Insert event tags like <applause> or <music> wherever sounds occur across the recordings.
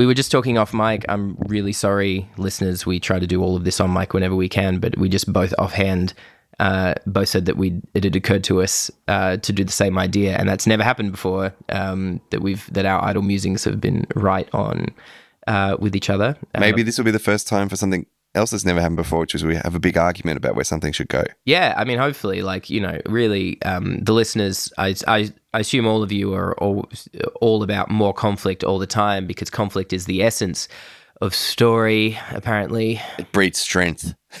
we were just talking off mic. I'm really sorry, listeners. We try to do all of this on mic whenever we can, but we just both offhand uh, both said that we it had occurred to us uh, to do the same idea, and that's never happened before. Um, that we've that our idle musings have been right on uh, with each other. Maybe this will be the first time for something else that's never happened before, which is we have a big argument about where something should go. Yeah, I mean, hopefully, like you know, really, um, the listeners. I, I, I assume all of you are all all about more conflict all the time because conflict is the essence of story. Apparently, It breeds strength. <laughs>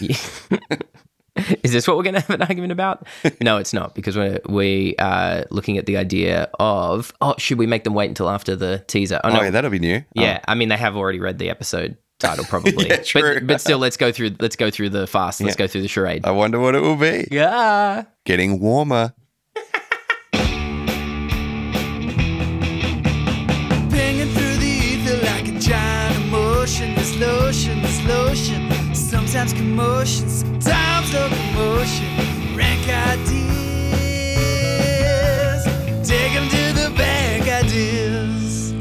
is this what we're going to have an argument about? <laughs> no, it's not because we're we are looking at the idea of oh, should we make them wait until after the teaser? Oh Oh, no, yeah, that'll be new. yeah. Oh. I mean, they have already read the episode title probably, <laughs> Yeah, true. but but still, let's go through let's go through the fast. Let's Yeah. go through the charade. Oh, I wonder what it will be. yeah. Getting warmer. Lotion, this lotion. Sometimes commotion, sometimes locomotion. Rank ideas. Take 'em to the bank, ideas.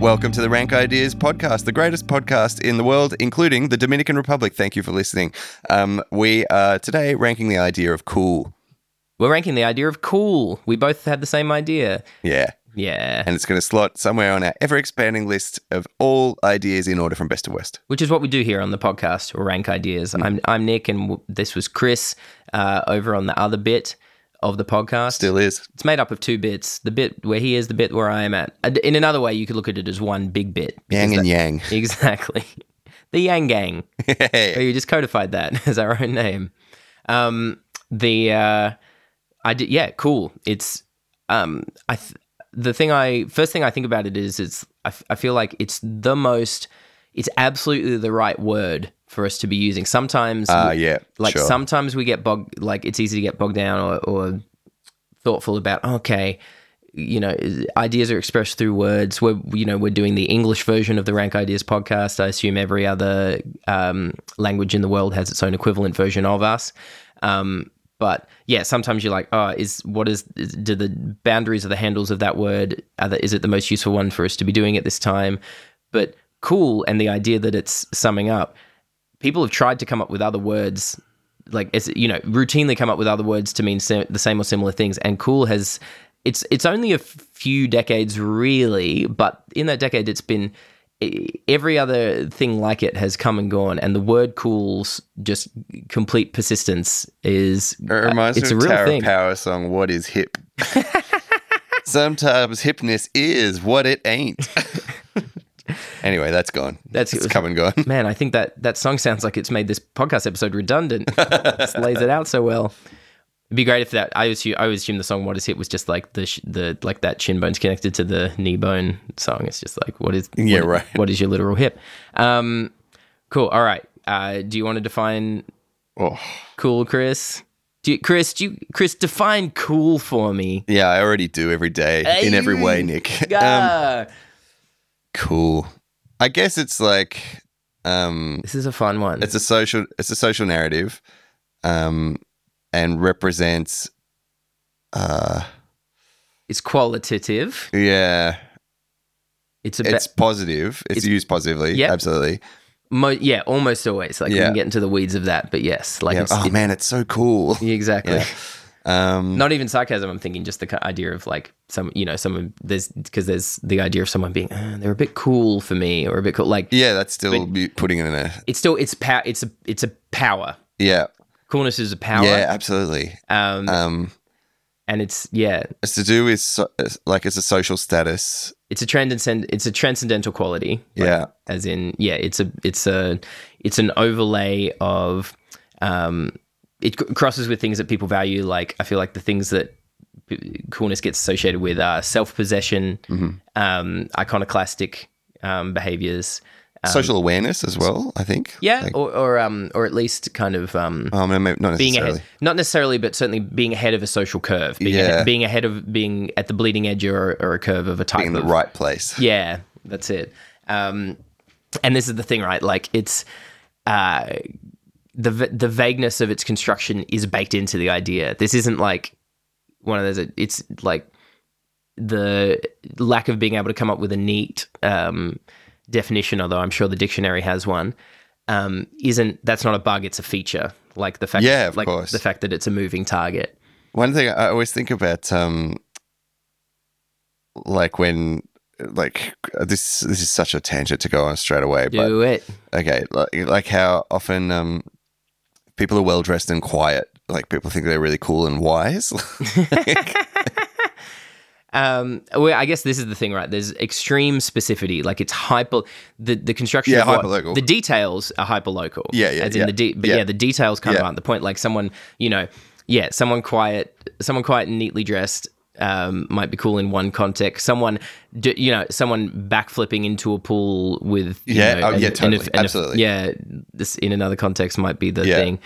Welcome to the Rank Ideas podcast, the greatest podcast in the world, including the Dominican Republic. Thank you for listening. Um, we are today ranking the idea of cool. We're ranking the idea of cool. We both had the same idea. Yeah. Yeah. And it's going to slot somewhere on our ever expanding list of all ideas in order from best to worst. Which is what we do here on the podcast, or Rank Ideas. I'm I'm Nick, and w- this was Chris uh, over on the other bit of the podcast. Still is. It's made up of two bits: the bit where he is, the bit where I am at. In another way, you could look at it as one big bit. Yang and that- yang. <laughs> Exactly. the Yang Gang. <laughs> Oh, you just codified that <laughs> as our own name. Um, the uh, I did, yeah, cool. It's um, I th- the thing I first thing I think about it is it's I, f- I feel like it's the most it's absolutely the right word for us to be using. Sometimes Ah, yeah. like sure. sometimes we get bogged like it's easy to get bogged down or, or thoughtful about okay you know ideas are expressed through words we're you know we're doing the english version of the rank ideas podcast i assume every other um, language in the world has its own equivalent version of us um, but yeah sometimes you're like oh is what is, is do the boundaries of the handles of that word the, is it the most useful one for us to be doing at this time? But cool and the idea that it's summing up people have tried to come up with other words like it's you know routinely come up with other words to mean sa- the same or similar things and cool has it's it's only a few decades really but in that decade it's been every other thing like it has come and gone and the word cool's just complete persistence is It reminds it's me a real Tower thing Power song, What is Hip? Sometimes hipness is what it ain't. <laughs> anyway, that's gone. That's- it's come and gone. man i think that that song sounds like it's made this podcast episode redundant <laughs> just lays it out so well It'd be great if that. I assume I always assume the song "What Is Hip" was just like the sh- the like that shin bone's connected to the knee bone song. It's just like what is Yeah, what- right. What is your literal hip? Um, cool. All right. Uh, do you want to define Oh, cool, Chris? Do you, Chris? Do you, Chris define cool for me? yeah, I already do every day in every way, Nick. <laughs> Um, cool. I guess it's like um this is a fun one. it's a social it's a social narrative um and represents uh It's qualitative. yeah It's a it's positive it's, it's- used positively Yep. absolutely mo- yeah, almost always. Like we can get into the weeds of that, but yes, like yeah. it's, oh it- man it's so cool <laughs> exactly. Yeah. um Not even sarcasm. I'm thinking just the idea of like some, you know, someone there's because there's the idea of someone being uh, they're a bit cool for me or a bit cool. Like yeah that's still putting it in a it's still it's power. It's a it's a power. yeah Coolness is a power. yeah absolutely Um, um and it's yeah, it's to do with so, like it's a social status it's a transcend. It's a transcendental quality. like, yeah as in yeah, it's a it's a it's an overlay of um, it c- crosses with things that people value. Like I feel like the things that p- coolness gets associated with are self possession, Mhm. um, iconoclastic um, behaviors. Social awareness as well i think Yeah, Like- or or um or at least kind of um maybe not being necessarily ahead, not necessarily, but certainly being ahead of a social curve. Being, Yeah. ahead, being ahead of being at the bleeding edge or, or a curve of a type being in the of right place Yeah, that's it. Um, and this is the thing, right? Like it's uh, the the vagueness of its construction is baked into the idea. This isn't like one of those. It's like the lack of being able to come up with a neat um, definition, although I'm sure the dictionary has one, um, isn't that's not a bug; it's a feature. Like the fact, Yeah, of like course. the fact that it's a moving target. One thing I always think about, um, like when, like this, this is such a tangent to go on straight away, but Do it. okay, like, like how often um, people are well dressed and quiet. Like people think they're really cool and wise. <laughs> Um, well, I guess this is the thing, right? There's extreme specificity, like it's hyper. The the construction, Yeah, hyperlocal. The details are hyperlocal. Yeah, yeah, As in yeah. the de- but yeah. Yeah. the details kind of aren't the point. Like someone, you know, yeah, someone quiet, someone quiet and neatly dressed. Um, might be cool in one context. Someone, you know, someone backflipping into a pool with, you Yeah, know, oh, yeah, and totally, if- and if- absolutely. yeah, this in another context might be the Yeah. thing.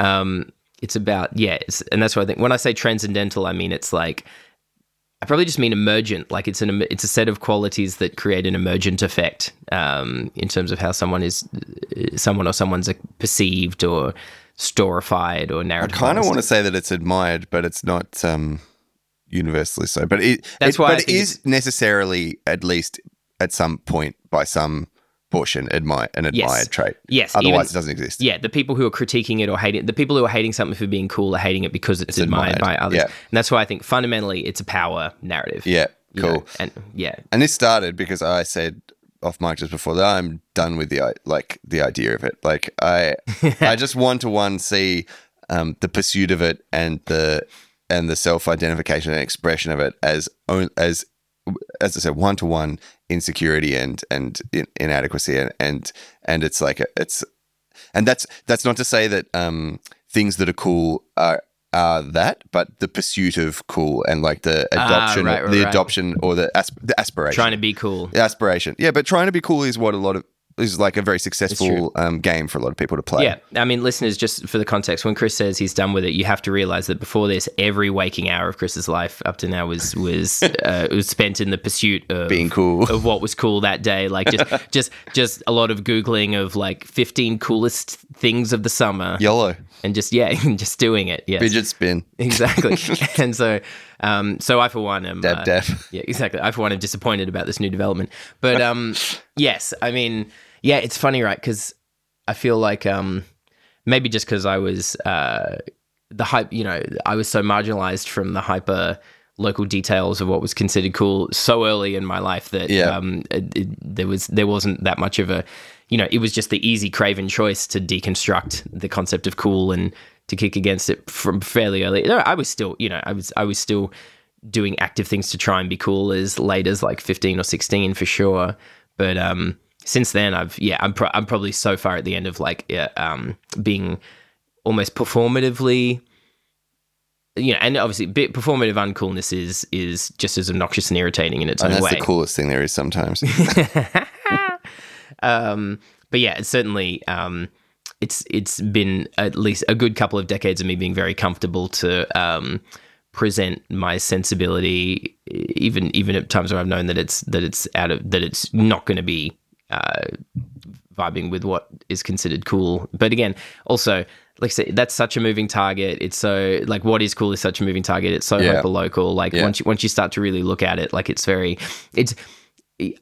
Um, it's about yeah, it's, and that's what I think. When I say transcendental, I mean it's like I probably just mean emergent. Like it's an it's a set of qualities that create an emergent effect um, in terms of how someone is someone or someone's uh, perceived or storified or narrated. I kind of want to say that it's admired, but it's not um, universally so. But it, That's it- why but it is necessarily, at least at some point, by some portion, admire an Yes. admired trait. Yes, Otherwise, even- it doesn't exist. Yeah, the people who are critiquing it or hating the people who are hating something for being cool are hating it because it's, It's admired, admired, by others. yeah. And that's why I think fundamentally it's a power narrative. Yeah, cool. know, and yeah, And this started because I said off mic just before that I'm done with the like the idea of it. Like I <laughs> I just one to one see um, the pursuit of it and the and the self identification and expression of it as as as I said one to one insecurity and and in, inadequacy and and and it's like a, it's and that's that's not to say that um, things that are cool are are that, but the pursuit of cool and like the Ah, adoption, right, right, the right. adoption or the asp- the aspiration, trying to be cool. the aspiration. Yeah, but trying to be cool is what a lot of is like a very successful um, game for a lot of people to play. Yeah, I mean, listeners, just for the context, when Chris says he's done with it, you have to realize that before this, every waking hour of Chris's life up to now was was <laughs> uh, was spent in the pursuit of Being cool. of what was cool that day. Like just <laughs> just just a lot of googling of like fifteen coolest things of the summer, YOLO, and just yeah, <laughs> just doing it. Yes, fidget spin, exactly. and so, um, so I for one am dab uh, dab. <laughs> yeah, exactly. I for one am disappointed about this new development. But um, <laughs> yes, I mean, yeah, it's funny, right? Because I feel like um, maybe just because I was uh, the hype, you know, I was so marginalized from the hyper local details of what was considered cool so early in my life that Yeah. um, it, it, there was there wasn't that much of a, you know, it was just the easy craven choice to deconstruct the concept of cool and to kick against it from fairly early. No, I was still, you know, I was I was still doing active things to try and be cool as late as like 15 or 16 for sure but um since then i've yeah i'm, pro- I'm probably so far at the end of like yeah, um being almost performatively you know and obviously bit performative uncoolness is is just as obnoxious and irritating in its And own that's way the coolest thing there is sometimes. <laughs> um, but yeah, it's certainly um, it's it's been at least a good couple of decades of me being very comfortable to um, present my sensibility, even even at times where I've known that it's that it's out of that it's not going to be uh, vibing with what is considered cool. But again, also. Like I said, that's such a moving target. It's so like what is cool is such a moving target. It's so Yeah. hyper local. Like Yeah. once you once you start to really look at it, like it's very, it's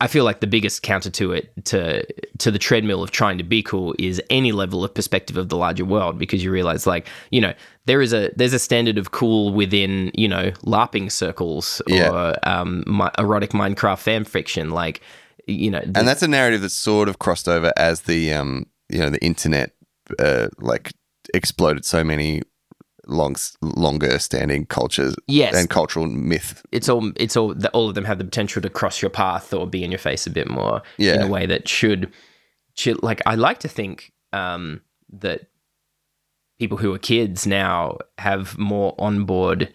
I feel like the biggest counter to it to to the treadmill of trying to be cool is any level of perspective of the larger world because you realize like you know there is a there's a standard of cool within you know larping circles or Yeah. um mi- erotic Minecraft fan fiction like you know and that's a narrative that's sort of crossed over as the um you know the internet uh, like exploded so many long longer standing cultures yes and cultural myth. it's all it's all that all of them have the potential to cross your path or be in your face a bit more yeah. in a way that should should like I like to think um that people who are kids now have more on board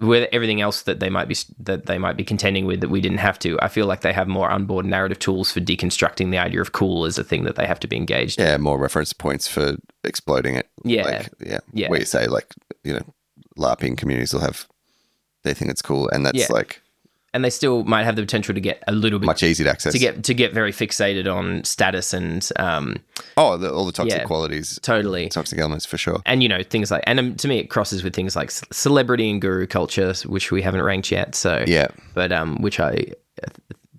with everything else that they might be that they might be contending with that we didn't have to. I feel like they have more onboard narrative tools for deconstructing the idea of cool as a thing that they have to be engaged. in. Yeah, more reference points for exploding it. Yeah. like, yeah, Yeah. Where you say like you know, LARPing communities will have they think it's cool, and that's Yeah. like and they still might have the potential to get a little bit Much easier to access. to get to get very fixated on status and um, oh, the, all the toxic Yeah. qualities, totally. toxic elements for sure. and you know things like and um, to me it crosses with things like celebrity and guru culture which we haven't ranked yet so Yeah. but um which i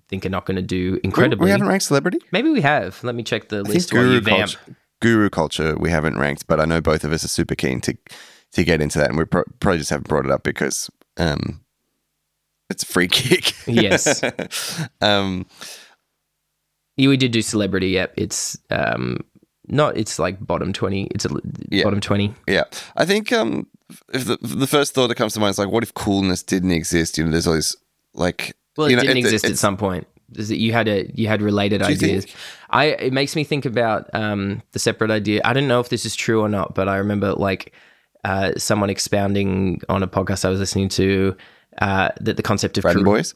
think are not going to do incredibly we haven't ranked celebrity. maybe we have let me check the I list guru culture, guru culture we haven't ranked, but I know both of us are super keen to to get into that, and we pro- probably just haven't brought it up because um, it's a free kick. Yes. <laughs> um, yeah, we did do celebrity yep it's um not it's like bottom 20 it's a Yeah. bottom 20 yeah, I think um, if the the first thought that comes to mind is like, what if coolness didn't exist? You know, there's always like, well it you know, didn't it- exist at some point Is that you had a you had related ideas think? i it makes me think about um the separate idea i don't know if this is true or not but i remember like uh someone expounding on a podcast i was listening to uh that the concept of Brad and Boys.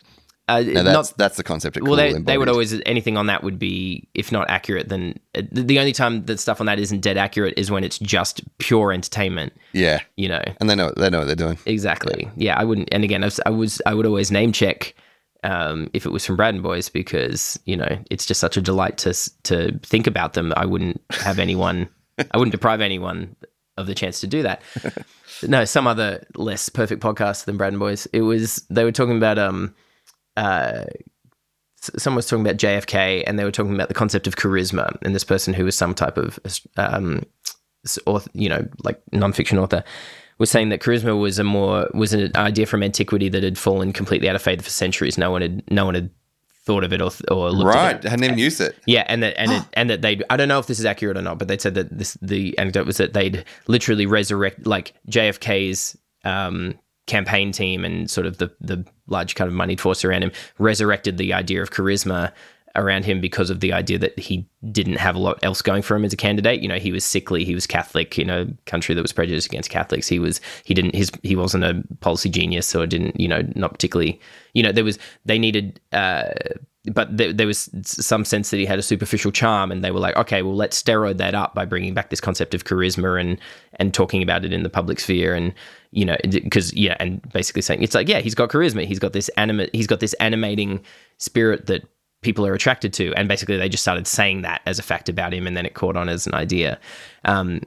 uh, No, not that's that's the concept. Of well, they, they would always anything on that would be if not accurate. Then uh, the only time that stuff on that isn't dead accurate is when it's just pure entertainment. yeah, You know and they know they know what they're doing. exactly. Yeah, I wouldn't. And again, I was I, was, I would always name check um, if it was from Braden Boys because you know it's just such a delight to to think about them. I wouldn't have anyone. I wouldn't deprive anyone of the chance to do that. <laughs> no, some other less perfect podcast than Braden Boys. It was they were talking about um uh someone was talking about JFK and they were talking about the concept of charisma and this person who was some type of um author, you know like nonfiction author was saying that charisma was a more was an idea from antiquity that had fallen completely out of favor for centuries. No one had no one had thought of it or, or looked at Right, it. hadn't even used it. Yeah, and that and it, <gasps> and that they I don't know if this is accurate or not, but they said that this the anecdote was that they'd literally resurrect like JFK's um, campaign team and sort of the the large kind of moneyed force around him resurrected the idea of charisma around him because of the idea that he didn't have a lot else going for him as a candidate. You know, he was sickly, he was Catholic, in a country that was prejudiced against Catholics. He was he didn't his he wasn't a policy genius or didn't, you know, not particularly you know, there was they needed uh but there, there was some sense that he had a superficial charm, and they were like, okay, well, let's steroid that up by bringing back this concept of charisma and and talking about it in the public sphere, and you know, because yeah, and basically saying it's like, yeah, he's got charisma, he's got this animate, he's got this animating spirit that people are attracted to, and basically they just started saying that as a fact about him, and then it caught on as an idea. Um,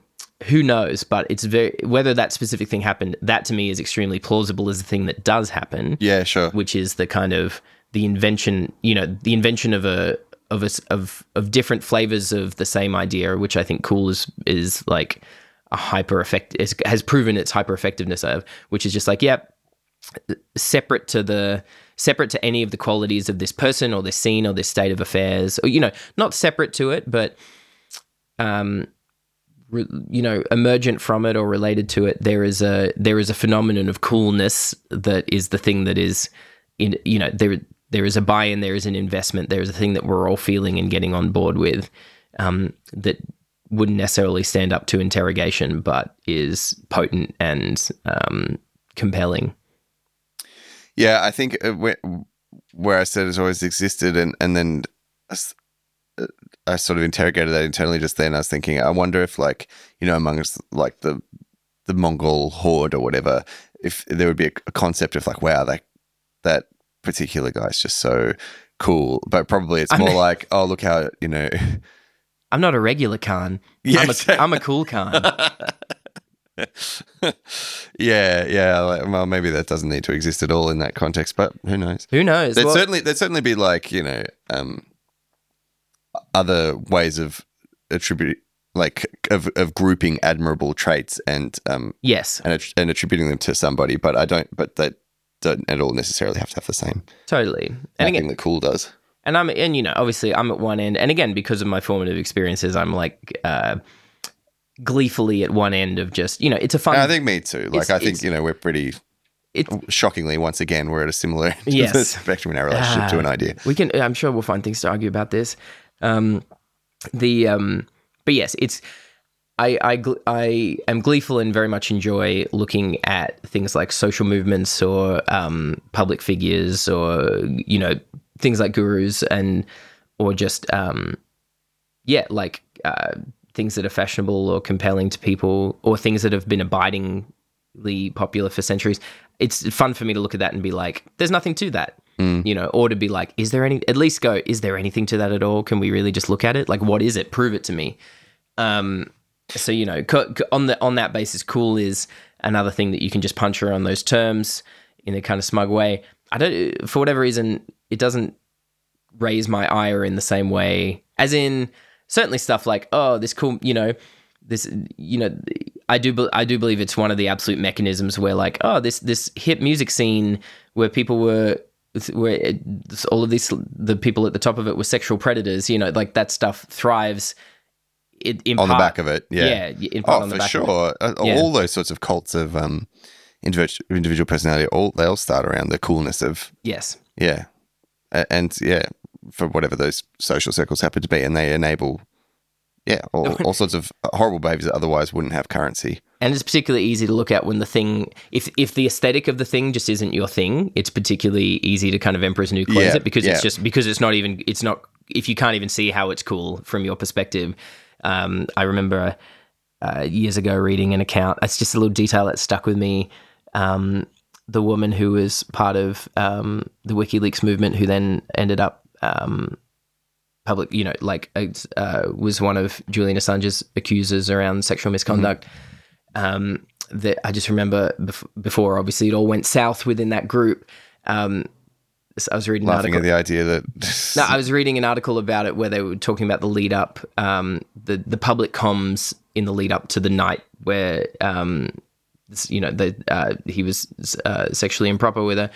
who knows? But it's very whether that specific thing happened. That to me is extremely plausible as a thing that does happen Yeah, sure. which is the kind of the invention, you know, the invention of a of a of of different flavors of the same idea, which I think cool is is like a hyper effect has proven its hyper effectiveness of, which is just like, yep, separate to the separate to any of the qualities of this person or this scene or this state of affairs, or you know, not separate to it, but um re- you know emergent from it or related to it there is a there is a phenomenon of coolness that is the thing that is in you know there there is a buy-in there is an investment there is a thing that we're all feeling and getting on board with um, that wouldn't necessarily stand up to interrogation but is potent and um, compelling Yeah, I think uh, where, where I said it's always existed, and and then I uh, I sort of interrogated that internally just then. I was thinking, I wonder if like you know amongst like the the Mongol horde or whatever, if there would be a, a concept of like, wow, that that particular guy's just so cool. But probably it's more like, oh, look how you know. i'm not a regular khan <laughs> Yeah, I'm, a. I'm a cool khan <laughs> yeah, yeah. Like, well, maybe that doesn't need to exist at all in that context, but who knows? who knows There'd Well- certainly there'd certainly be like you know um, other ways of attributing like of, of grouping admirable traits and um yes and, att- and attributing them to somebody, but I don't. But they don't at all necessarily have to have the same totally and again that cool does. and I'm and you know obviously I'm at one end and again because of my formative experiences I'm like uh gleefully at one end of just you know it's a fun I think me too. Like I think you know we're pretty. It's- shockingly once again we're at a similar <laughs> end of the Yes. spectrum in our relationship to Ah. an idea. we can I'm sure we'll find things to argue about this um the um but yes it's I, I, I am gleeful and very much enjoy looking at things like social movements or um, public figures or you know things like gurus and or just um, yeah like uh, things that are fashionable or compelling to people or things that have been abidingly popular for centuries. It's fun for me to look at that and be like, there's nothing to that. you know, or to be like, is there any? At least go, is there anything to that at all? Can we really just look at it? Like, what is it? Prove it to me. Um, so you know, on the on that basis, cool is another thing that you can just punch around those terms in a kind of smug way. I don't, for whatever reason, it doesn't raise my ire in the same way as in certainly stuff like oh this cool you know this you know I do I do believe it's one of the absolute mechanisms where like oh this this hip music scene where people were where it, all of these the people at the top of it were sexual predators you know like that stuff thrives it, on the back of it. Yeah. yeah part Oh, on the for back of it. sure. Uh, Yeah. All those sorts of cults of um, individual, individual personality, all they all start around the coolness of yes yeah, and yeah, for whatever those social circles happen to be, and they enable yeah all, <laughs> all sorts of horrible behaviors that otherwise wouldn't have currency. and it's particularly easy to look at when the thing if if the aesthetic of the thing just isn't your thing it's particularly easy to kind of emperor's new clothes Yeah, it because yeah. it's just because it's not even it's not if you can't even see how it's cool from your perspective um, i remember uh, years ago reading an account it's just a little detail that stuck with me um, the woman who was part of um, the wikileaks movement who then ended up um, public, you know, like uh, was one of Julian Assange's accusers around sexual misconduct. Um, that I just remember bef- before, obviously, it all went south within that group. Um, I was reading an Laughing article. at the idea that <laughs> No, I was reading an article about it where they were talking about the lead up, um, the the public comms in the lead up to the night where, um, you know, the uh, he was uh, sexually improper with her.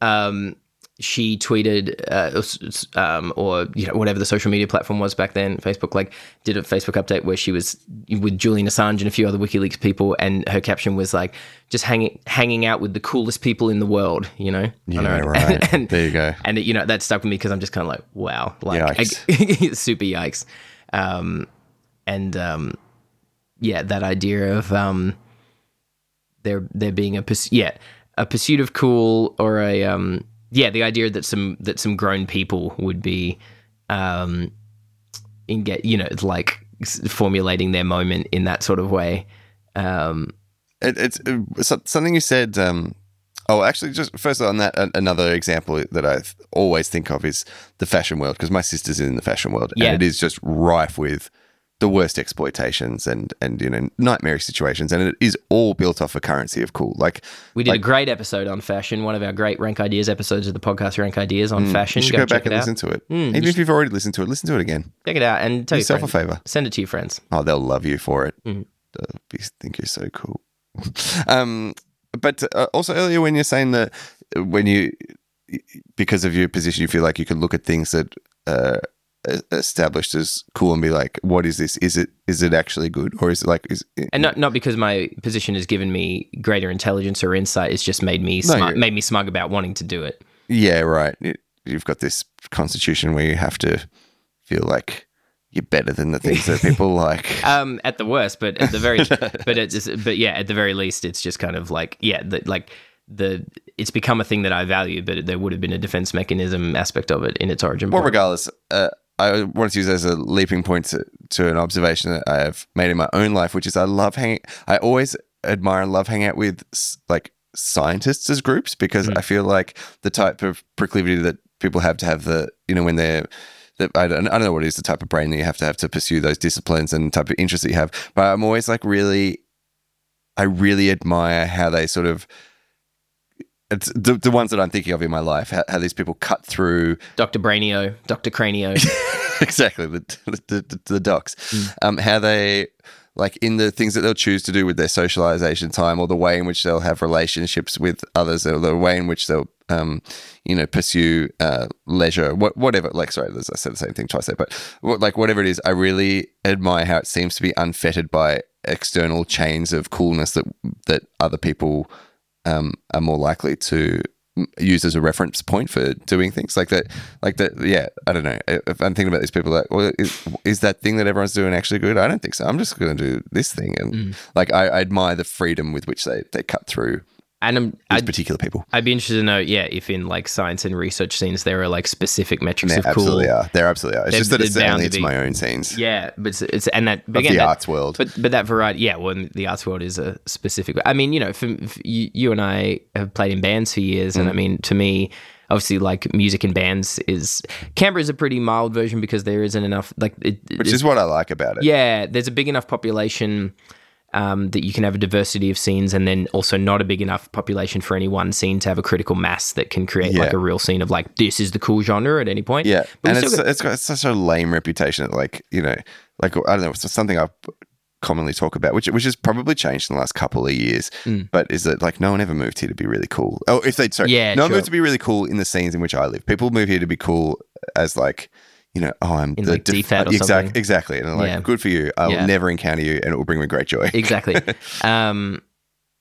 Um, she tweeted, uh, um, or you know, whatever the social media platform was back then, Facebook, like did a Facebook update where she was with Julian Assange and a few other WikiLeaks people, and her caption was like, "Just hanging hanging out with the coolest people in the world," you know. yeah, On her own. right. <laughs> and, there you go. and it, you know that stuck with me because I'm just kind of like, wow, like Yikes. <laughs> super yikes, um, and um, yeah, that idea of um, there there being a purs- yeah a pursuit of cool or a um, yeah the idea that some that some grown people would be um, in get you know like formulating their moment in that sort of way. Um, It, it's uh, so- something you said. Um, oh, actually, just first on that, another example that I always think of is the fashion world because my sister's in the fashion world, Yeah. and it is just rife with the worst exploitations and and you know nightmare situations, and it is all built off a currency of cool. Like we did a great episode on fashion, one of our great rank ideas episodes of the podcast, Rank Ideas on fashion. Mm, you should go, check back and out. listen to it, Mm, even you if you've already listened to it. Listen to it again. Check it out and tell Do your yourself a favor. Send it to your friends. Oh, they'll love you for it. Mhm. They'll think you're so cool. <laughs> um, but uh, also earlier when you're saying that uh, when you because of your position, you feel like you can look at things that uh, established as cool and be like, "What is this? Is it is it actually good, or is it like is it, And not not because my position has given me greater intelligence or insight. It's just made me No, smart, you're- made me smug about wanting to do it. yeah, right? It, you've got this constitution where you have to feel like you're better than the things that people <laughs> like. Um, at the worst, but at the very, <laughs> but it's but yeah, at the very least, it's just kind of like yeah, the, like the it's become a thing that I value, but there would have been a defense mechanism aspect of it in its origin. Well, point. regardless, uh, I wanted to use as a leaping point to, to an observation that I have made in my own life, which is I love hanging. I always admire and love hanging out with like scientists as groups because hmm. I feel like the type of proclivity that people have to have the you know when they're that I don't, I don't know what it is the type of brain that you have to have to pursue those disciplines and type of interests that you have, but I'm always like really, I really admire how they sort of. It's the, the ones that I'm thinking of in my life, how, how these people cut through Doctor Brainio, Doctor Cranio. <laughs> exactly the the, the, the docs um how they like in the things that they'll choose to do with their socialization time or the way in which they'll have relationships with others or the way in which they'll um you know pursue uh leisure what whatever like sorry i said the same thing twice there but what, like whatever it is i really admire how it seems to be unfettered by external chains of coolness that that other people um, are more likely to use as a reference point for doing things like that. Like that, yeah. I don't know. If I'm thinking about these people, like, well, is, is that thing that everyone's doing actually good? I don't think so. I'm just going to do this thing, and like I, I admire the freedom with which they they cut through and I'm, these I'd, particular people. I'd be interested to know, yeah, if in like science and research scenes there are like specific metrics They of cool. absolutely are. There absolutely are. It's just that it's only it's be. my own scenes Yeah, but it's, it's and that but again, the that- arts world. But but that variety, yeah. Well, the arts world is a specific. I mean, you know, for, for you, you and I have played in bands for years, Mm. and I mean, to me, obviously like music and bands is Canberra is a pretty mild version because there isn't enough like it, which is what I like about it. yeah, there's a big enough population um, that you can have a diversity of scenes, and then also not a big enough population for any one scene to have a critical mass that can create like a real scene of like this is the cool genre at any point. Yeah, But and it's got- it's got such a lame reputation. that, Like you know, like I don't know, it's something I commonly talk about, which which has probably changed in the last couple of years. Mm. But is that like no one ever moved here to be really cool? Oh, if they sorry, Yeah, no one sure. moved to be really cool in the scenes in which I live. People move here to be cool as like. You know, oh, I'm In, the like, DFAT or exact, something. exactly, and I'm like, Yeah. good for you. I will Yeah. never encounter you, and it will bring me great joy. <laughs> exactly. um,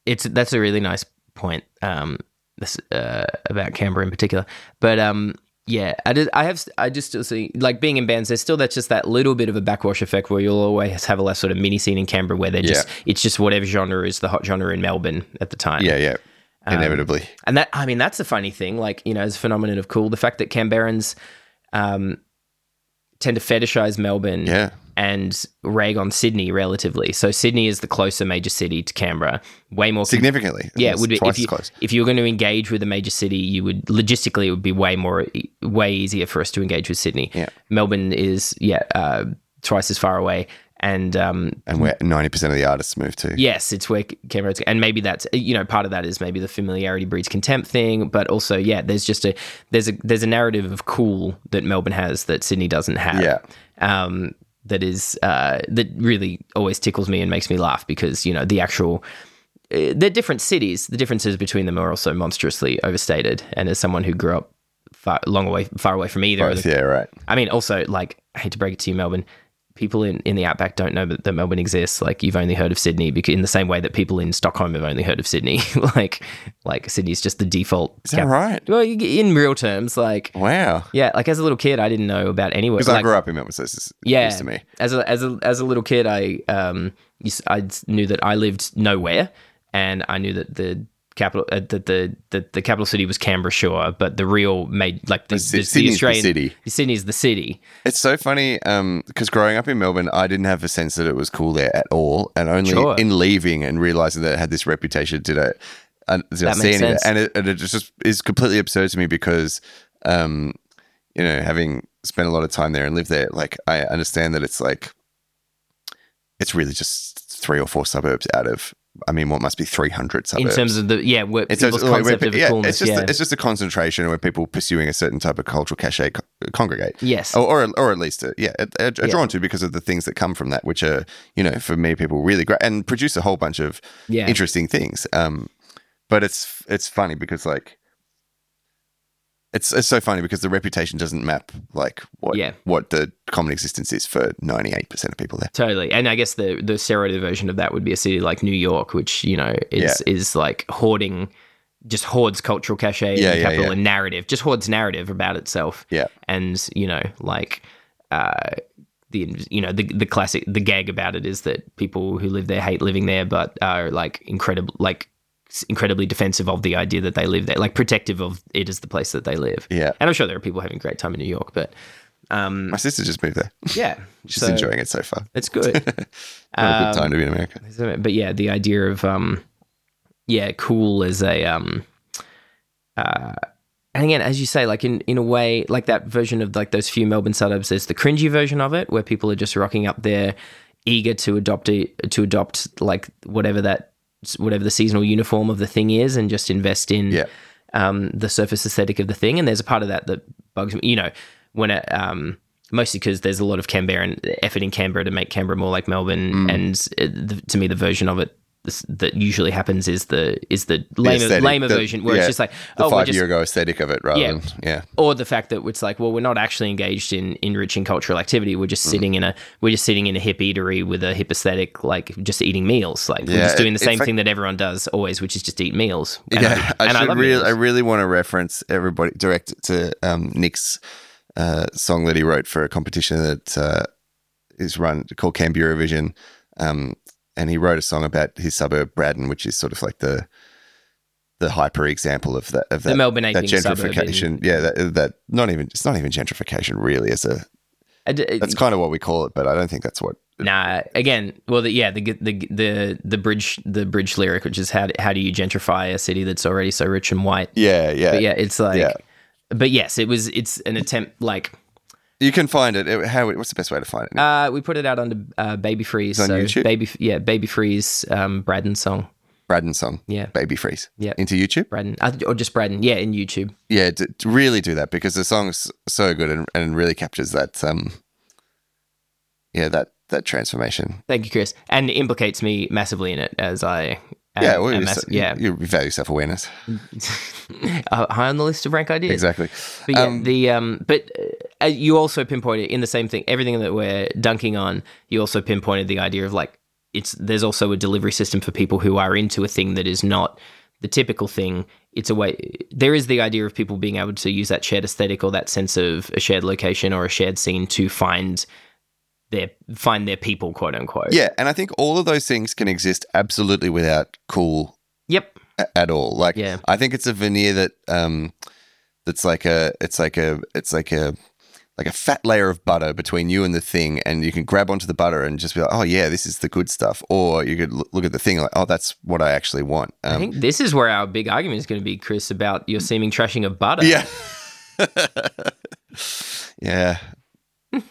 it's that's a really nice point. Um, this uh, about Canberra in particular, but um, yeah, I did. I have. I just still see like being in bands. There's still that's just that little bit of a backwash effect where you'll always have a less sort of mini scene in Canberra where they're just it's just whatever genre is the hot genre in Melbourne at the time. Yeah, yeah, Um, inevitably. And that, I mean, that's the funny thing. Like, you know, as a phenomenon of cool, the fact that Canberrans um, tend to fetishize Melbourne Yeah, and rag on Sydney relatively. So Sydney is the closer major city to Canberra. Way more. significantly. yeah, it would be twice if you if you were going to engage with a major city, you would logistically it would be way more way easier for us to engage with Sydney. Yeah. Melbourne is yeah uh, twice as far away, and um, And where ninety percent of the artists move to. Yes, it's where Canberra, and maybe that's you know part of that is maybe the familiarity breeds contempt thing, but also yeah, there's just a there's a there's a narrative of cool that Melbourne has that Sydney doesn't have. Yeah. um, that is uh, that really always tickles me and makes me laugh because you know the actual. uh, They're different cities. The differences between them are also monstrously overstated. And as someone who grew up far, long away, far away from either, of Both, the- yeah, right. I mean, also, like, I hate to break it to you, Melbourne. People in, in the outback don't know that, that Melbourne exists. Like, you've only heard of Sydney because in the same way that people in Stockholm have only heard of Sydney. <laughs> like, like Sydney's just the default. Is that right? Well, you- in real terms, like, Wow. yeah, like as a little kid, I didn't know about anywhere. Because I grew up in Melbourne, so this is yeah, to me. as a as a as a little kid, I um I knew that I lived nowhere, and I knew that the capital uh, that the, the the capital city was Canberra, sure, but the real made like the, the, the the Australian city. Sydney's the city. It's so funny because growing up in Melbourne, I didn't have a sense that it was cool there at all, and only Sure. in leaving and realizing that it had this reputation did I, uh, did I That see any of it. sense. And it, and it just is completely absurd to me because, um, you know, having spent a lot of time there and lived there, like I understand that it's like it's really just three or four suburbs out of. I mean, what must be three hundred in terms of the yeah, where people's where- where concept pe- of yeah, coolness. it's just yeah, it's just a concentration where people pursuing a certain type of cultural cachet co- congregate. yes, or, or, or at least, uh, yeah, are, are Yeah. drawn to because of the things that come from that, which are, you know, for many people really great and produce a whole bunch of yeah, interesting things. Um, but it's it's funny because like, it's it's so funny because the reputation doesn't map like what Yeah. what the common existence is for ninety eight percent of people there. Totally, and I guess the the stereotype version of that would be a city like New York, which you know is is like hoarding, just hoards cultural cachet Yeah, and yeah, capital yeah. and narrative, just hoards narrative about itself. Yeah. and you know, like uh, the you know the the classic the gag about it is that people who live there hate living there, but are like incredible like incredibly defensive of the idea that they live there, like protective of it as the place that they live. Yeah, And I'm sure there are people having a great time in New York, but um, my sister just moved there. <laughs> yeah, She's so enjoying it so far. It's good. <laughs> What a Um, good time to be in America. But yeah, the idea of um, yeah, cool as a um, uh, and again, as you say, like in in a way, like that version of like those few Melbourne suburbs. There's the cringy version of it where people are just rocking up there, eager to adopt it, to adopt like whatever that whatever the seasonal uniform of the thing is, and just invest in Yeah. um, the surface aesthetic of the thing. And there's a part of that that bugs me. You know, when it um, mostly because there's a lot of Canberra effort in Canberra to make Canberra more like Melbourne, Mm. and uh, the, to me, the version of it this- that usually happens is the is the lamer, aesthetic, lamer the- version where yeah, it's just like The oh, we're five just year ago aesthetic of it rather Yeah. than yeah. or the fact that it's like, well, we're not actually engaged in enriching cultural activity. We're Mm. just sitting in a we're just sitting in a hip eatery with a hip aesthetic, like just eating meals. Like we're just doing the same fact- thing that everyone does always, which is just eat meals. And yeah, I, should love really, I really want to reference everybody direct to um, Nick's uh, song that he wrote for a competition that uh, is run called Canberra Vision, um, and he wrote a song about his suburb Braddon, which is sort of like the the hyper example of that of that, the Melbourne that aping suburb. in- gentrification. Yeah, that, that not even it's not even gentrification really. As a d- that's kind of what we call it, but I don't think that's what. Nah, again, well, the, yeah, the the the the bridge the bridge lyric, which is how do, how do you gentrify a city that's already so rich and white? Yeah, yeah, But yeah, it's like Yeah. but yes, it was. It's an attempt. Like You can find it. it how? What's the best way to find it? uh, we put it out under uh, Baby Freeze. It's on so YouTube? Baby, yeah, Baby Freeze, um, Braddon song. Braddon song. Yeah. Baby Freeze. Yeah. Into YouTube. Braddon, uh, or just Braddon. Yeah, in YouTube. Yeah, d- really do that because the song's so good and, and really captures that. Um, yeah, that that transformation. Thank you, Chris, and implicates me massively in it as I. am- yeah, well, am mass- yeah, you, you value self awareness. <laughs> uh, high on the list of rank ideas. Exactly. But yeah, Um, the um, but uh, you also pinpointed in the same thing. Everything that we're dunking on, you also pinpointed the idea of like it's there's also a delivery system for people who are into a thing that is not the typical thing. It's a way. There is the idea of people being able to use that shared aesthetic or that sense of a shared location or a shared scene to find their find their people, quote unquote. Yeah, and I think all of those things can exist absolutely without cool Yep. a- at all. Like, Yeah. I think it's a veneer that um, that's like a, it's like a, it's like a, like a fat layer of butter between you and the thing, and you can grab onto the butter and just be like, oh yeah, this is the good stuff. Or you could look at the thing like, oh, that's what I actually want. I Um, think this is where our big argument is going to be, Chris, about your seeming trashing of butter. yeah, <laughs> yeah, <laughs>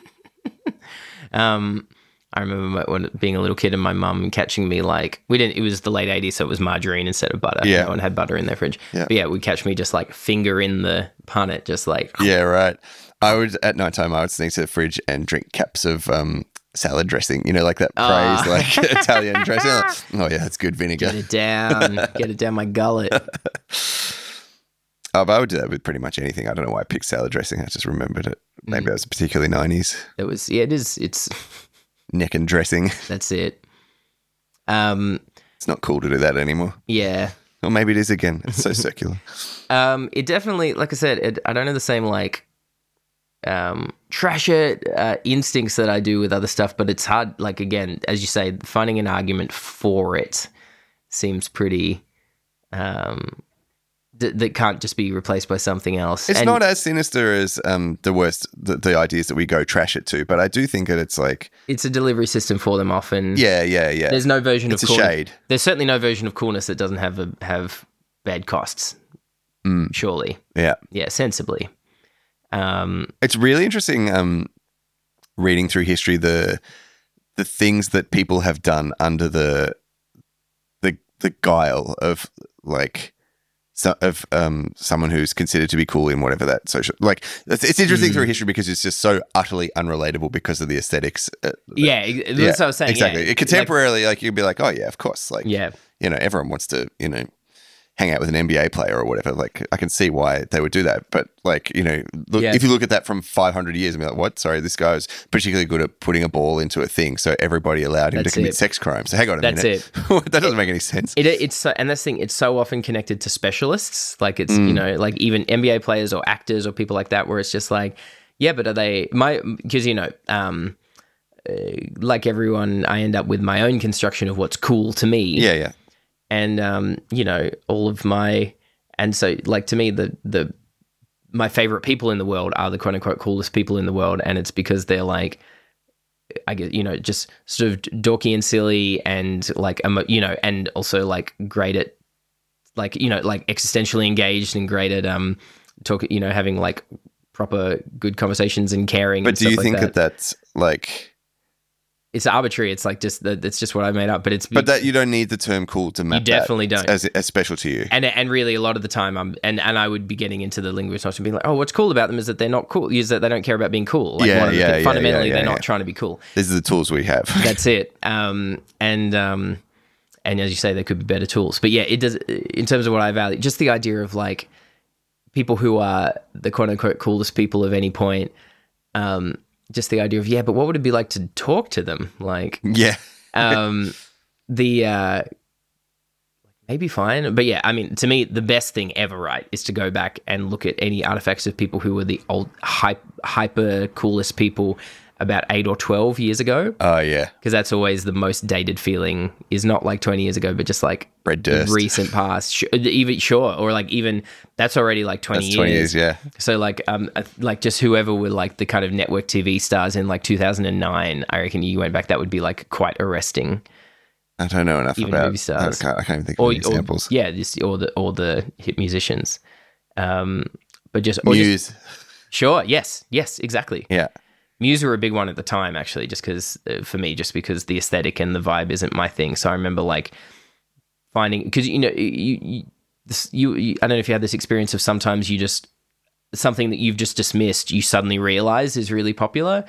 Um, I remember my, being a little kid and my mum catching me like we didn't. It was the late '80s, so it was margarine instead of butter. Yeah. no one had butter in their fridge. Yeah. But yeah, would catch me just like finger in the punnet, just like yeah, right. I would at night time I would sneak to the fridge and drink caps of um, salad dressing. You know, like that Ah. praise, like <laughs> Italian dressing. Oh yeah, that's good vinegar. get it down, get it down my gullet. <laughs> Oh, but I would do that with pretty much anything. I don't know why I picked salad dressing. I just remembered it. Maybe Mm. that was particularly nineties It was yeah, it is. It's <laughs> neck and dressing. that's it. Um, It's not cool to do that anymore. yeah. Or maybe it is again. It's so circular. Um, it definitely, like I said, it, I don't have the same like um trash it uh, instincts that I do with other stuff, but it's hard. Like again, as you say, finding an argument for it seems pretty um th- that can't just be replaced by something else. It's And- not as sinister as um, the worst the, the ideas that we go trash it to, but I do think that it's like It's a delivery system for them often. yeah, yeah, yeah. There's no version it's a of coolness. shade. There's certainly no version of coolness that doesn't have a, have bad costs. Mm. Surely, Yeah. yeah, sensibly. Um, It's really interesting um, reading through history the the things that people have done under the the the guile of like so, of um, someone who's considered to be cool in whatever that social like it's, it's interesting Mm. through history because it's just so utterly unrelatable because of the aesthetics. Uh, yeah, that's yeah, what I was saying. exactly. Yeah. Contemporarily, like, you'd be like, oh yeah, of course. Like, Like, yeah, you know, everyone wants to, you know, hang out with an NBA player or whatever. Like, I can see why they would do that. But like, you know, look, Yeah. if you look at that from 500 years and be like, what? Sorry, this guy's particularly good at putting a ball into a thing, so everybody allowed him That's to commit it. sex crimes. So hang on a That's minute. <laughs> that doesn't make any sense. It, it's so, and this thing it's so often connected to specialists like it's Mm. you know like even NBA players or actors or people like that where it's just like yeah but are they my because you know um uh, like everyone I end up with my own construction of what's cool to me yeah, yeah. And um you know all of my and so like to me the the my favorite people in the world are the quote unquote coolest people in the world and it's because they're like I guess you know just sort of dorky and silly and like emo- you know and also like great at like you know like existentially engaged and great at um talk you know having like proper good conversations and caring But and do you like think that. that that's like, it's arbitrary it's like just that it's just what I made up but it's but that you don't need the term cool to map that definitely don't. as, as special to you? and and really a lot of the time I'm and and I would be getting into the linguist and being like, oh, what's cool about them is that they're not cool. Is that they don't care about being cool. Like Yeah, the yeah, yeah, fundamentally yeah, they're not yeah. trying to be cool. These are the tools we have. <laughs> That's it. Um, and um, and as you say, there could be better tools. But yeah, it does. In terms of what I value, just the idea of like people who are the quote unquote coolest people of any point. Um, just the idea of yeah, but what would it be like to talk to them? Like yeah. <laughs> um the uh maybe fine but yeah i mean to me the best thing ever right is to go back and look at any artifacts of people who were the old hype, hyper coolest people about 8 or 12 years ago Oh, yeah. because that's always the most dated feeling is not like 20 years ago but just like recent past Sh- even sure or like even that's already like 20 That's years 20 years, yeah. so like um uh, like just whoever were like the kind of network TV stars in like 2009, I reckon you went back that would be like quite arresting. I don't know enough Even about. movie I stars. can't, I can't even think Or, of any or examples. yeah, just all the or the hit musicians. Um, but just, or just sure, yes, yes, exactly. Yeah. Muse were a big one at the time, actually, just because uh, for me, just because the aesthetic and the vibe isn't my thing. So I remember like finding because you know you you, this, you you I don't know if you had this experience of sometimes you just something that you've just dismissed, you suddenly realize is really popular.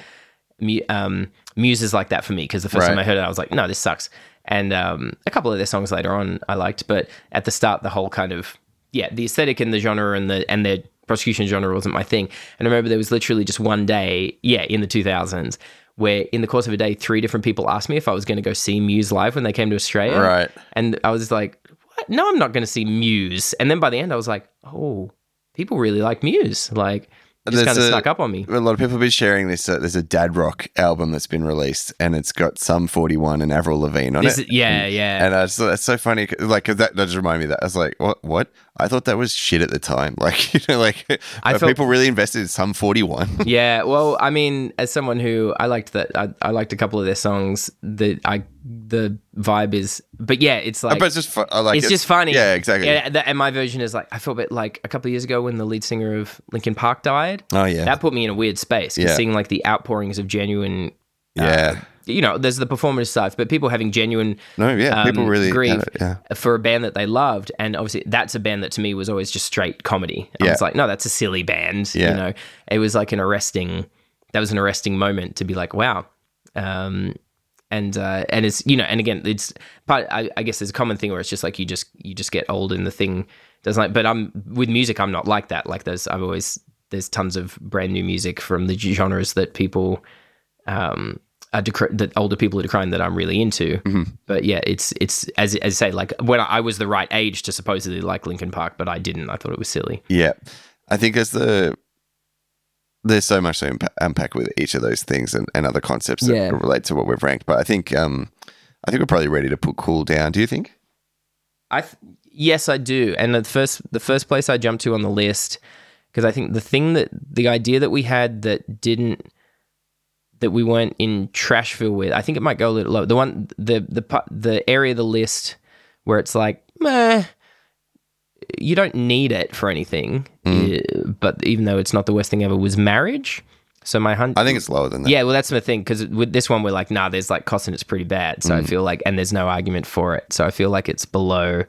Um, Muse is like that for me because the first time I heard it, I was like, no, this sucks. And um, a couple of their songs later on, I liked, but at the start, the whole kind of yeah, the aesthetic and the genre and the and the prosecution genre wasn't my thing. And I remember there was literally just one day, yeah, in the 2000s, where in the course of a day, three different people asked me if I was going to go see Muse live when they came to Australia. Right. And I was like, what? No, I'm not going to see Muse. And then by the end, I was like, oh, people really like Muse. Like, just kind of snuck up on me. A lot of people have been sharing this. Uh, there's a dad rock album that's been released, and it's got Sum 41 and Avril Lavigne on it. is, yeah, yeah. And uh, it's, it's so funny, like 'cause that, that just reminded me of that. I was like, "What? What? I thought that was shit at the time." <laughs> Like, you know, like I felt- people really invested in Sum forty-one. <laughs> yeah, well, I mean, as someone who I liked that, I, I liked a couple of their songs. That I the vibe is, but yeah, it's like but it's just, fu- I like it's just funny. Yeah, exactly. Yeah, that, and my version is like I felt a bit like a couple of years ago when the lead singer of Linkin Park died. Oh yeah, That put me in a weird space. Yeah. seeing like the outpourings of genuine, yeah. you know, there's the performance side, but people having genuine No, yeah. people um, really grieve it, yeah. for a band that they loved, and obviously that's a band that to me was always just straight comedy. I Yeah. was like, no, that's a silly band. Yeah. You know, it was like an arresting. That was an arresting moment to be like, wow. Um, and uh, and it's you know, and again, it's part. I, I guess there's a common thing where it's just like you just you just get old and the thing doesn't like. But I'm with music, I'm not like that. Like there's I've always there's tons of brand new music from the genres that people um are decry- that older people are decrying that I'm really into. But yeah, it's it's as as I say, like when I, I was the right age to supposedly like Linkin Park, but I didn't. I thought it was silly. Yeah, I think as the there's so much to unpack with each of those things and, and other concepts that Yeah. relate to what we've ranked. But I think um, I think we're probably ready to put cool down. Do you think? I th- yes, I do. And the first the first place I jumped to on the list because I think the thing that the idea that we had that didn't that we weren't in Trashville with, I think it might go a little low. The one the the pu- the area of the list where it's like, meh, you don't need it for anything. eh, but even though it's not the worst thing ever, was marriage. So my hunt. I think it's lower than that. Yeah, well, that's the thing because with this one, we're like, nah, there's like cost and it's pretty bad. So I Mm. feel like, and there's no argument for it. So I feel like it's below.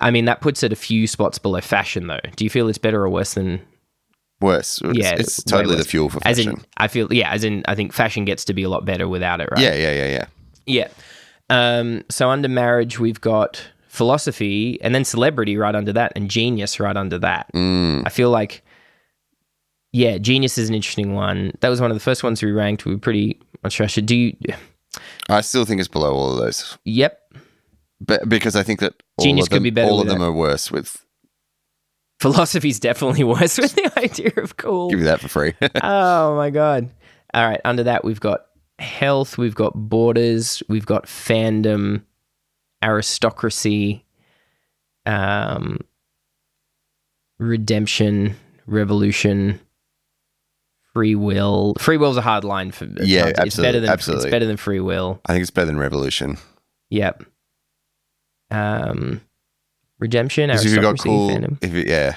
I mean, that puts it a few spots below fashion, though. Do you feel it's better or worse than? worse. It's, Yeah, it's totally the fuel for fashion. As in, I feel, yeah, as in, I think fashion gets to be a lot better without it, right? yeah, yeah, yeah, yeah. Yeah. Um, so under marriage, we've got philosophy and then celebrity right under that and genius right under that. Mm. I feel like, yeah, genius is an interesting one. That was one of the first ones we ranked. We were pretty much sure. Do you? I still think it's below all of those, Yep. but because I think that all Genius of could be better All of them are worse with. Philosophy's definitely <laughs> worse with the idea of cool. Give you that for free. <laughs> <laughs> oh my god. All right, under that we've got health, we've got borders, we've got fandom, aristocracy, um redemption, revolution, free will. Free will's a hard line for Yeah, it's absolutely, better than absolutely. it's better than free will. I think it's better than Revolution. Yep. Um redemption, 'Cause if you aristocracy, got cool, fandom. if you, yeah,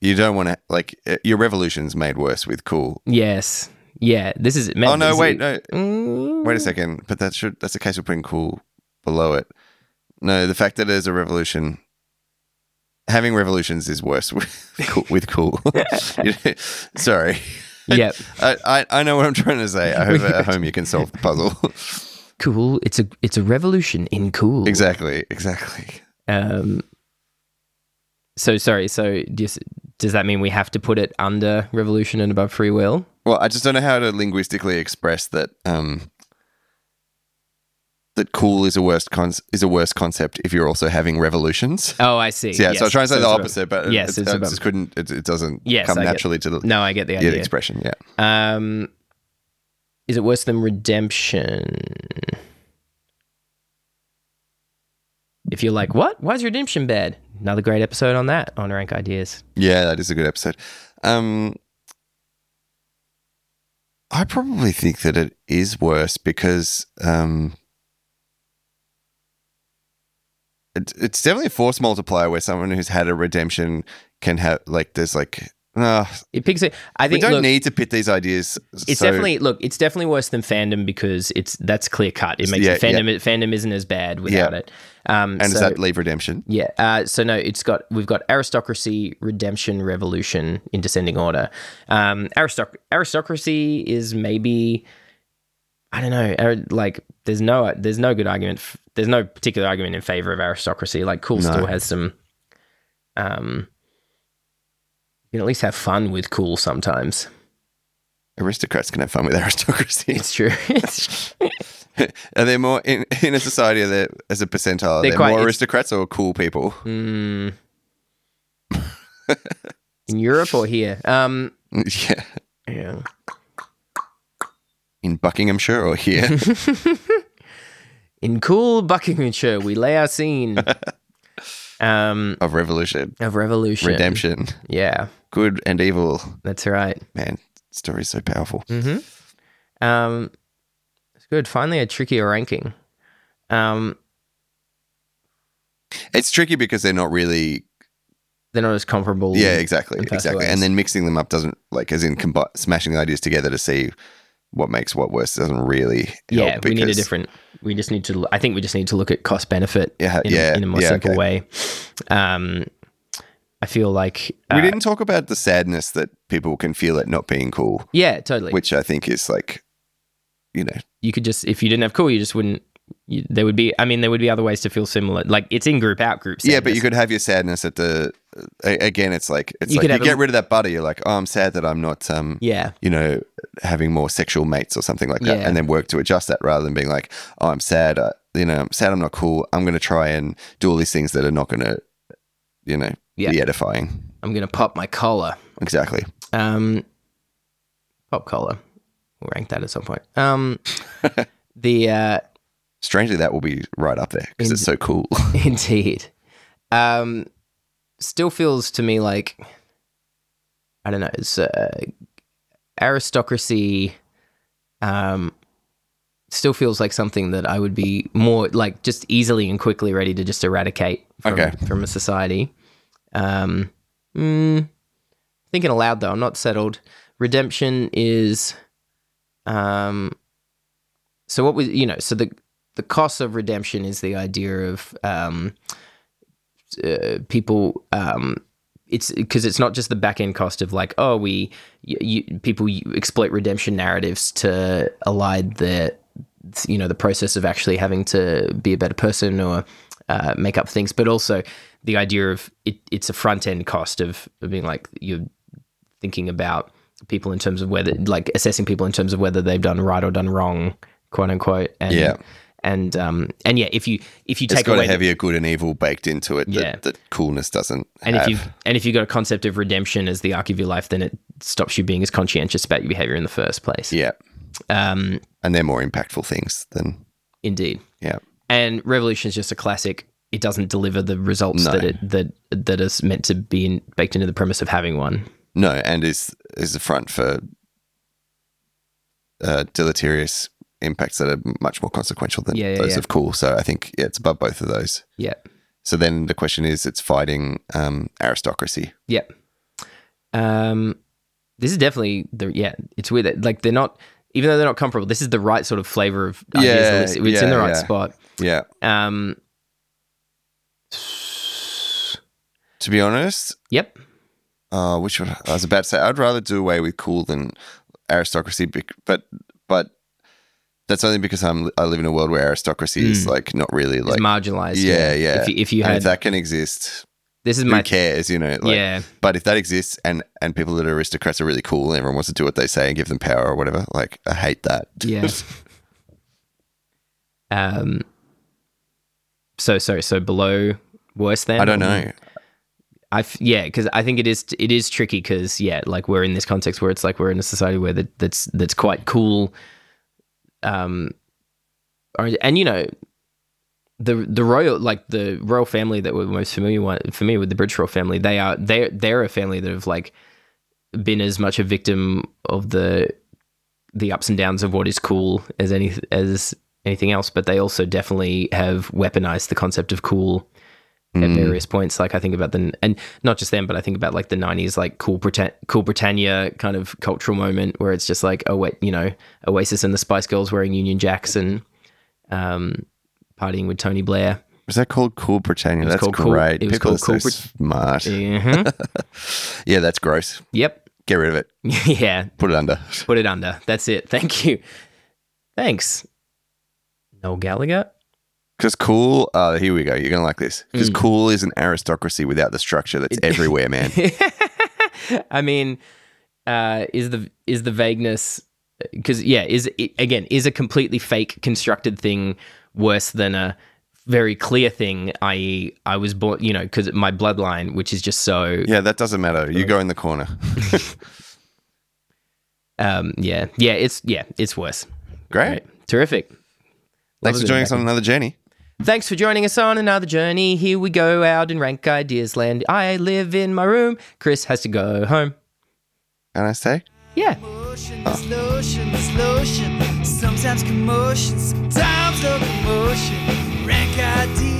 you don't want to like uh, your revolution's made worse with cool. Yes. Yeah. This is oh no, wait, no, Mm. wait a second. But that should that's a case of putting cool below it. No, the fact that there's a revolution, having revolutions is worse with <laughs> cool. With cool. <laughs> <laughs> Sorry, Yep. I, I I know what I'm trying to say. I hope at home you can solve the puzzle. Cool. It's a it's a revolution in cool. exactly, exactly. Um. So sorry. So does does that mean we have to put it under revolution and above free will? Well, I just don't know how to linguistically express that. Um, that cool is a worst con- is a worse concept if you're also having revolutions. Oh, I see. So, yeah, so I Yes. try and say So the opposite, but Yes, it, I above- just couldn't. It, it doesn't Yes, come I get- naturally to the, No, I get the the idea. expression. Yeah, Um. Is it worse than redemption? If you're like, what? Why is redemption bad? Another great episode on that on Rank Ideas. yeah, that is a good episode. Um, I probably think that it is worse because um, it, it's definitely a force multiplier where someone who's had a redemption can have like there's like uh, It picks it. I think we don't look, need to pit these ideas. it's so- definitely look. It's definitely worse than fandom because it's that's clear cut. It makes Yeah, it fandom. Fandom isn't as bad without Yeah. it. Um, and so, does that leave redemption? Yeah. Uh, so no, it's got we've got aristocracy, redemption, revolution in descending order. Um, aristoc- aristocracy is maybe I don't know. Like there's no there's no good argument. F- there's no particular argument in favor of aristocracy. Like cool No. still has some. Um, can at least have fun with cool sometimes. Aristocrats can have fun with <laughs> aristocracy. It's true. <laughs> Are there more in, in a society are there, as a percentile? Are They're there quite- more aristocrats or cool people? mm. <laughs> in Europe or here? Um, yeah, yeah. in Buckinghamshire or here? In cool Buckinghamshire, we lay our scene um, of revolution, of revolution, redemption, Yeah, good and evil. that's right. Man, story's so powerful. hmm Um, it's good. Finally, a trickier ranking. Um, It's tricky because they're not really. they're not as comparable. Yeah, exactly, in exactly. ways. And then mixing them up doesn't like, as in combi- smashing the ideas together to see what makes what worse doesn't really. Help yeah. We need a different. We just need to. I think we just need to look at cost benefit. Yeah, in, yeah, a, in a more yeah, simple okay. way. Um, I feel like We uh, didn't talk about the sadness that people can feel at not being cool, Yeah, totally. which I think is like, you know, you could just if you didn't have cool, you just wouldn't. You, there would be. I mean, there would be other ways to feel similar. Like it's in group, out group. yeah, but you could have your sadness at the. Again, it's like it's You like you have a- get rid of that butter. You're like, oh, I'm sad that I'm not, um, Yeah, you know, having more sexual mates or something like that, Yeah. and then work to adjust that rather than being like, oh, I'm sad. Uh, you know, I'm sad. I'm not cool. I'm going to try and do all these things that are not going to, you know, Yeah. be edifying. I'm gonna pop my collar. Exactly. Um, pop collar. We'll rank that at some point. Um, <laughs> the uh, Strangely, that will be right up there because it's so cool. <laughs> <laughs> indeed, um, still feels to me like I don't know. It's uh, aristocracy. Um, still feels like something that I would be more like just easily and quickly ready to just eradicate from, Okay. from a society. Um, mm, thinking aloud though, I'm not settled. Redemption is, um, so what was you know so the the cost of redemption is the idea of um, uh, people um, it's because it's not just the back end cost of like oh we you, you, people exploit redemption narratives to elide the you know the process of actually having to be a better person or uh, make up things but also the idea of it, it's a front end cost of, of being like you're thinking about people in terms of whether like assessing people in terms of whether they've done right or done wrong quote unquote and Yeah. and um and yeah if you if you it's take got away a the- heavier good and evil baked into it Yeah. that coolness doesn't and have. if you and if you've got a concept of redemption as the arc of your life, then it stops you being as conscientious about your behavior in the first place. yeah, Um, and they're more impactful things than indeed. yeah. And revolution is just a classic. It doesn't deliver the results No. that it that that is meant to be in, baked into the premise of having one. No, and is is the front for uh, deleterious impacts that are much more consequential than Yeah, yeah, those yeah. of cool. So I think yeah, it's above both of those. Yeah. So then the question is, it's fighting um, aristocracy. Yep. Um, this is definitely the yeah. It's weird that like they're not even though they're not comparable. This is the right sort of flavor of ideas. Yeah, it's in the right yeah. spot. Yeah. Um, To be honest, yep. uh, which I was about to say, I'd rather do away with cool than aristocracy, but but that's only because I'm I live in a world where aristocracy is Mm. like not really It's like marginalized. yeah, yeah. If you, if you had if that can exist, this is who my cares? You know, like, yeah. But if that exists and and people that are aristocrats are really cool and everyone wants to do what they say and give them power or whatever, like I hate that. Yeah. <laughs> um. So sorry. So below worse than I don't know. I yeah, because I think it is it is tricky because yeah, like we're in this context where it's like we're in a society where that, that's that's quite cool. Um, and you know, the the royal like the royal family that we're most familiar with, familiar with the British royal family. They are they they're a family that have like been as much a victim of the the ups and downs of what is cool as any as anything else, but they also definitely have weaponized the concept of cool at various points. Like I think about the and not just them, but I think about like the '90s, like Cool Britann- Cool Britannia kind of cultural moment where it's just like oh wait, you know, Oasis and the Spice Girls wearing Union Jacks and um, partying with Tony Blair. Was that called Cool Britannia? That's called Cool- great. it was People called are Cool so Brit- smart. Mhm. <laughs> Yeah, that's gross. yep. Get rid of it. <laughs> yeah. Put it under. <laughs> Put it under. That's it. Thank you. Thanks. Noel Gallagher. Because cool, uh, here we go. You're going to like this. Because Mm. cool is an aristocracy without the structure that's everywhere, man. I mean, uh, is the is the vagueness because yeah, is it, again is a completely fake constructed thing worse than a very clear thing? I.e., I was born, you know, because my bloodline, which is just so yeah, that doesn't matter. You go in the corner. <laughs> um, yeah, yeah, it's yeah, it's worse. Great. Right. Terrific. Thanks Love for joining us on another journey. Thanks for joining us on another journey. Here we go out in rank ideas land. I live in my room. Chris has to go home. And I say, Yeah. Motion, this lotion, this lotion. Sometimes commotion, sometimes locomotion. Rank ideas.